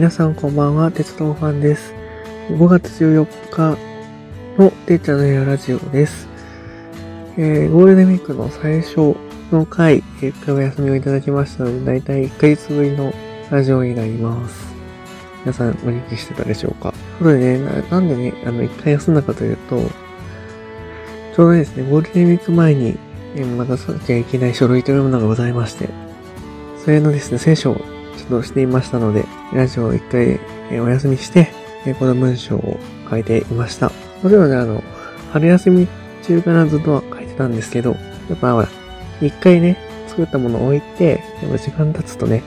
皆さんこんばんは、鉄道ファンです。5月14日のてっちゃんの部屋ラジオです。えー、ゴールデンウィークの最初の回、えー、お休みをいただきましたので、だいたい1ヶ月ぶりのラジオになります。皆さんお聞きしてたでしょうか？というでね、ななんでね、あの、1回休んだかというと、ちょうどですね、ゴールデンウィーク前に、えー、またさなきゃいけない書類というものがございまして、それのですね、聖書をちょっとしていましたので、ラジオを一回、えーお休みして、えーこの文章を書いていました。もちろんね、あの、春休み中からずっとは書いてたんですけど、やっぱほら、一回ね、作ったものを置いて、やっぱ時間経つとね、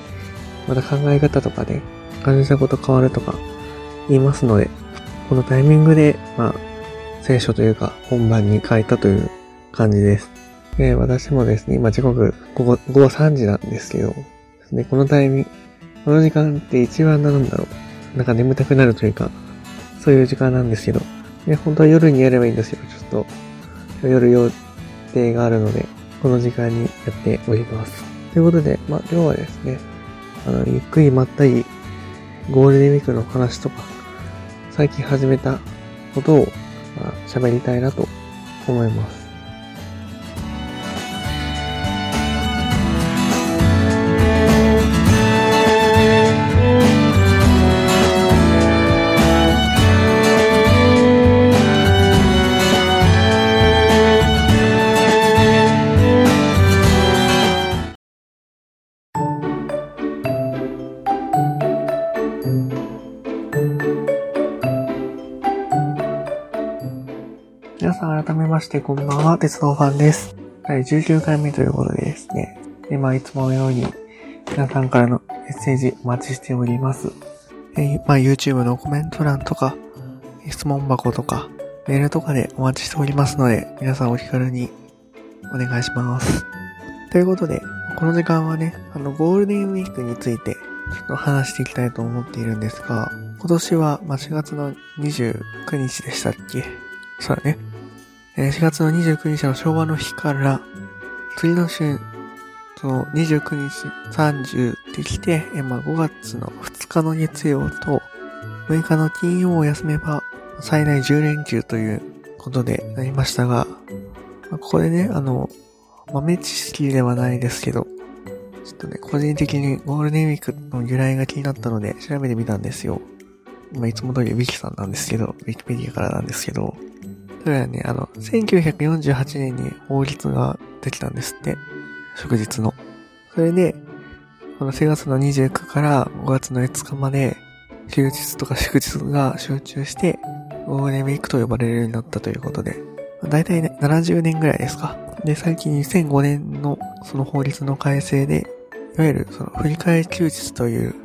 また考え方とかね、感じたこと変わるとか言いますので、このタイミングで、まあ、聖書というか本番に書いたという感じです。えー私もですね、今時刻午後午後3時なんですけど、でこのタイミング、この時間って一番なんだろう、なんか眠たくなるというか、そういう時間なんですけど、ね、本当は夜にやればいいんですよ。ちょっと、夜予定があるので、この時間にやっております。ということで、まあ、今日はですね、あの、ゆっくりまったり、ゴールデンウィークの話とか、最近始めたことを、まあ、喋りたいなと思います。ましてこんばんは、鉄道ファンです。第19回目ということでですね、今いつものように皆さんからのメッセージお待ちしております。えまあ YouTube のコメント欄とか、質問箱とか、メールとかでお待ちしておりますので、皆さんお気軽にお願いします。ということで、この時間はね、あの、ゴールデンウィークについて、ちょっと話していきたいと思っているんですが、今年は、まあ、4月の29日でしたっけ？そうだね。えー4月の29日の昭和の日から、次の週、その29日30できて、えーまあ、5月の2日の月曜と6日の金曜を休めば最大10連休ということでなりましたが、まあここでね、あの、豆知識ではないですけど、ちょっとね、個人的にゴールデンウィークの由来が気になったので調べてみたんですよ。今いつも通りウィキさんなんですけど、ウィキペディアからなんですけど、それはね、あの、1948年に法律ができたんですって。祝日の。それで、この4月の29から5月の5日まで、休日とか祝日が集中して、ゴールデンウィークと呼ばれるようになったということで、だいたいね、70年ぐらいですか。で、最近2005年のその法律の改正で、いわゆるその振り替え休日という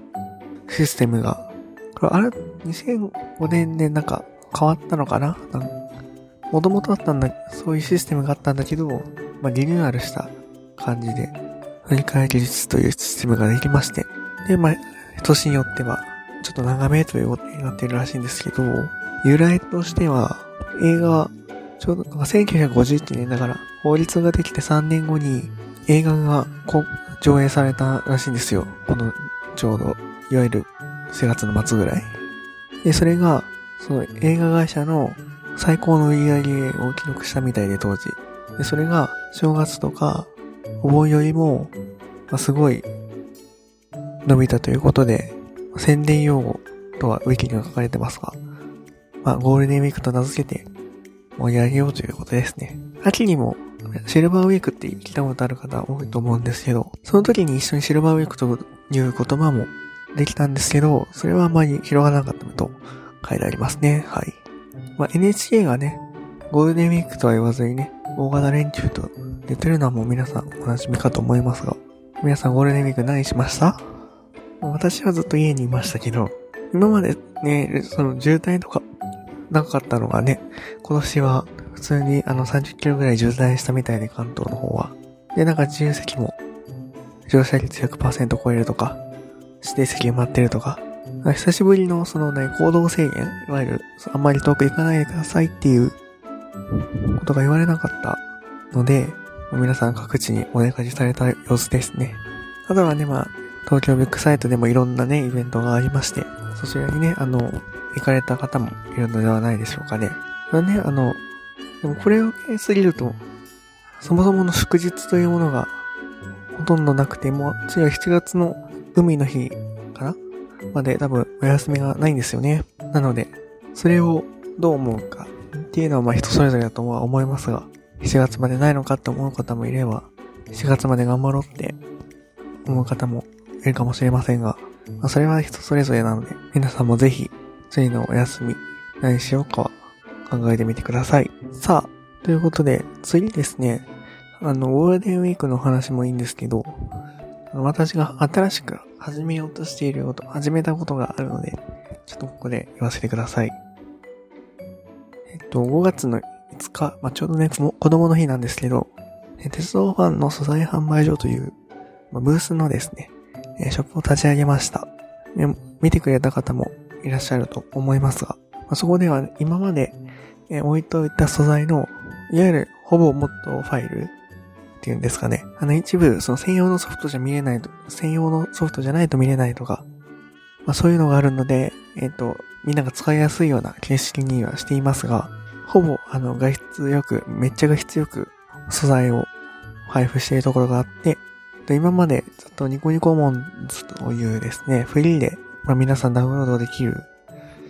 システムが、これあれ、2005年でなんか変わったのかな？なんもともとあったんだ、そういうシステムがあったんだけど、まあ、リニューアルした感じで、振り替え技術というシステムができまして、で、まあ、年によっては、ちょっと長めということになっているらしいんですけど、由来としては、映画、ちょうど、1951年だから、法律ができて3年後に、映画が上映されたらしいんですよ。この、ちょうど、いわゆる4月の末ぐらい。で、それが、その映画会社の最高の売り上げを記録したみたいで当時。で、それが正月とかお盆よりも、まあ、すごい伸びたということで、宣伝用語とはウィキには書かれてますが、まあ、ゴールデンウィークと名付けて盛り上げようということですね。秋にもシルバーウィークって聞いたことある方多いと思うんですけど、その時に一緒にシルバーウィークという言葉もできたんですけど、それはあまり広がらなかったと書いてありますね。はい。まあ、NHK がね、ゴールデンウィークとは言わずにね、大型連休と出てるのはもう皆さんおなじみかと思いますが、皆さんゴールデンウィーク何しました？私はずっと家にいましたけど、今までね、その渋滞とかなかったのがね、今年は普通にあの30キロぐらい渋滞したみたいで関東の方は。で、なんか自由席も乗車率100%超えるとか、指定席埋まってるとか、久しぶりのそのね、行動制限、いわゆる、あんまり遠く行かないでくださいっていうことが言われなかったので、皆さん各地にお出かけされた様子ですね。あとはね、まあ、東京ビッグサイトでもいろんなね、イベントがありまして、そちらにね、あの、行かれた方もいるのではないでしょうかね。まあね、あの、でもこれを過ぎると、そもそもの祝日というものがほとんどなくて、もう次は7月の海の日まで多分お休みがないんですよね。なので、それをどう思うかっていうのはまあ人それぞれだとは思いますが、7月までないのかって思う方もいれば、7月まで頑張ろうって思う方もいるかもしれませんが、まあ、それは人それぞれなので、皆さんもぜひ、次のお休み、何しようかは考えてみてください。さあ、ということで、次ですね、あの、ゴールデンウィークの話もいいんですけど、私が新しく始めようとしていること、始めたことがあるので、ちょっとここで言わせてください。えっと、5月の5日、まあ、ちょうどね、子供の日なんですけど、鉄道ファンの素材販売所という、まあ、ブースのですね、ショップを立ち上げました。見てくれた方もいらっしゃると思いますが、まあ、そこでは今まで置いといた素材の、いわゆるほぼもっとファイルっていうんですかね。あの一部、その専用のソフトじゃ見れないと、専用のソフトじゃないと見れないとか、まあそういうのがあるので、えっ、ー、と、みんなが使いやすいような形式にはしていますが、ほぼ、あの、画質よく、めっちゃ画質よく素材を配布しているところがあって、で今までずっとニコニコモンズというですね、フリーで、まあ、皆さんダウンロードできる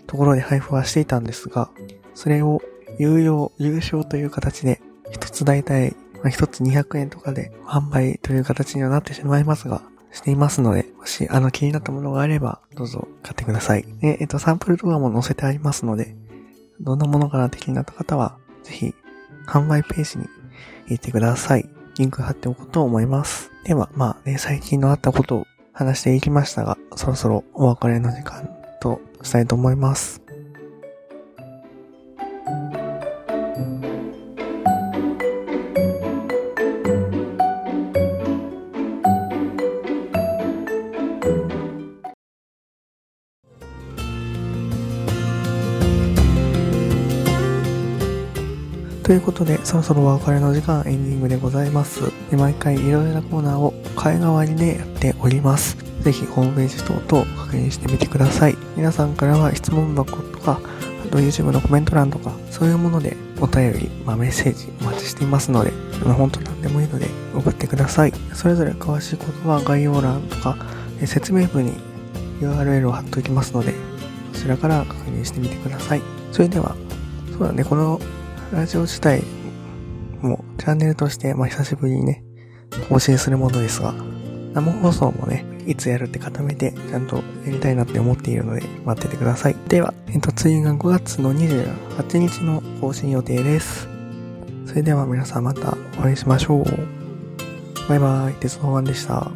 ところで配布はしていたんですが、それを有料、有償という形で、一つ大体まあ、一つ200円とかで販売という形にはなってしまいますが、していますので、もし、あの、気になったものがあれば、どうぞ買ってください。で、えっと、サンプル動画も載せてありますので、どんなものかなって気になった方は、ぜひ、販売ページに行ってください。リンク貼っておこうと思います。では、まあね、最近のあったことを話していきましたが、そろそろお別れの時間としたいと思います。ということで、そろそろお別れの時間、エンディングでございます。で毎回いろいろなコーナーを替え代わりでやっております。ぜひホームページ等々確認してみてください。皆さんからは質問箱とか、あと YouTube のコメント欄とか、そういうものでお便り、まあ、メッセージお待ちしていますので、本当何でもいいので送ってください。それぞれ詳しいことは概要欄とか、説明文に URL を貼っておきますので、そちらから確認してみてください。それでは、そうだね、このラジオ自体もチャンネルとして、まあ、久しぶりにね、更新するものですが、生放送もね、いつやるって固めて、ちゃんとやりたいなって思っているので、待っててください。では、えっと、次が5月の28日の更新予定です。それでは皆さんまたお会いしましょう。バイバーイ、鉄道ファンでした。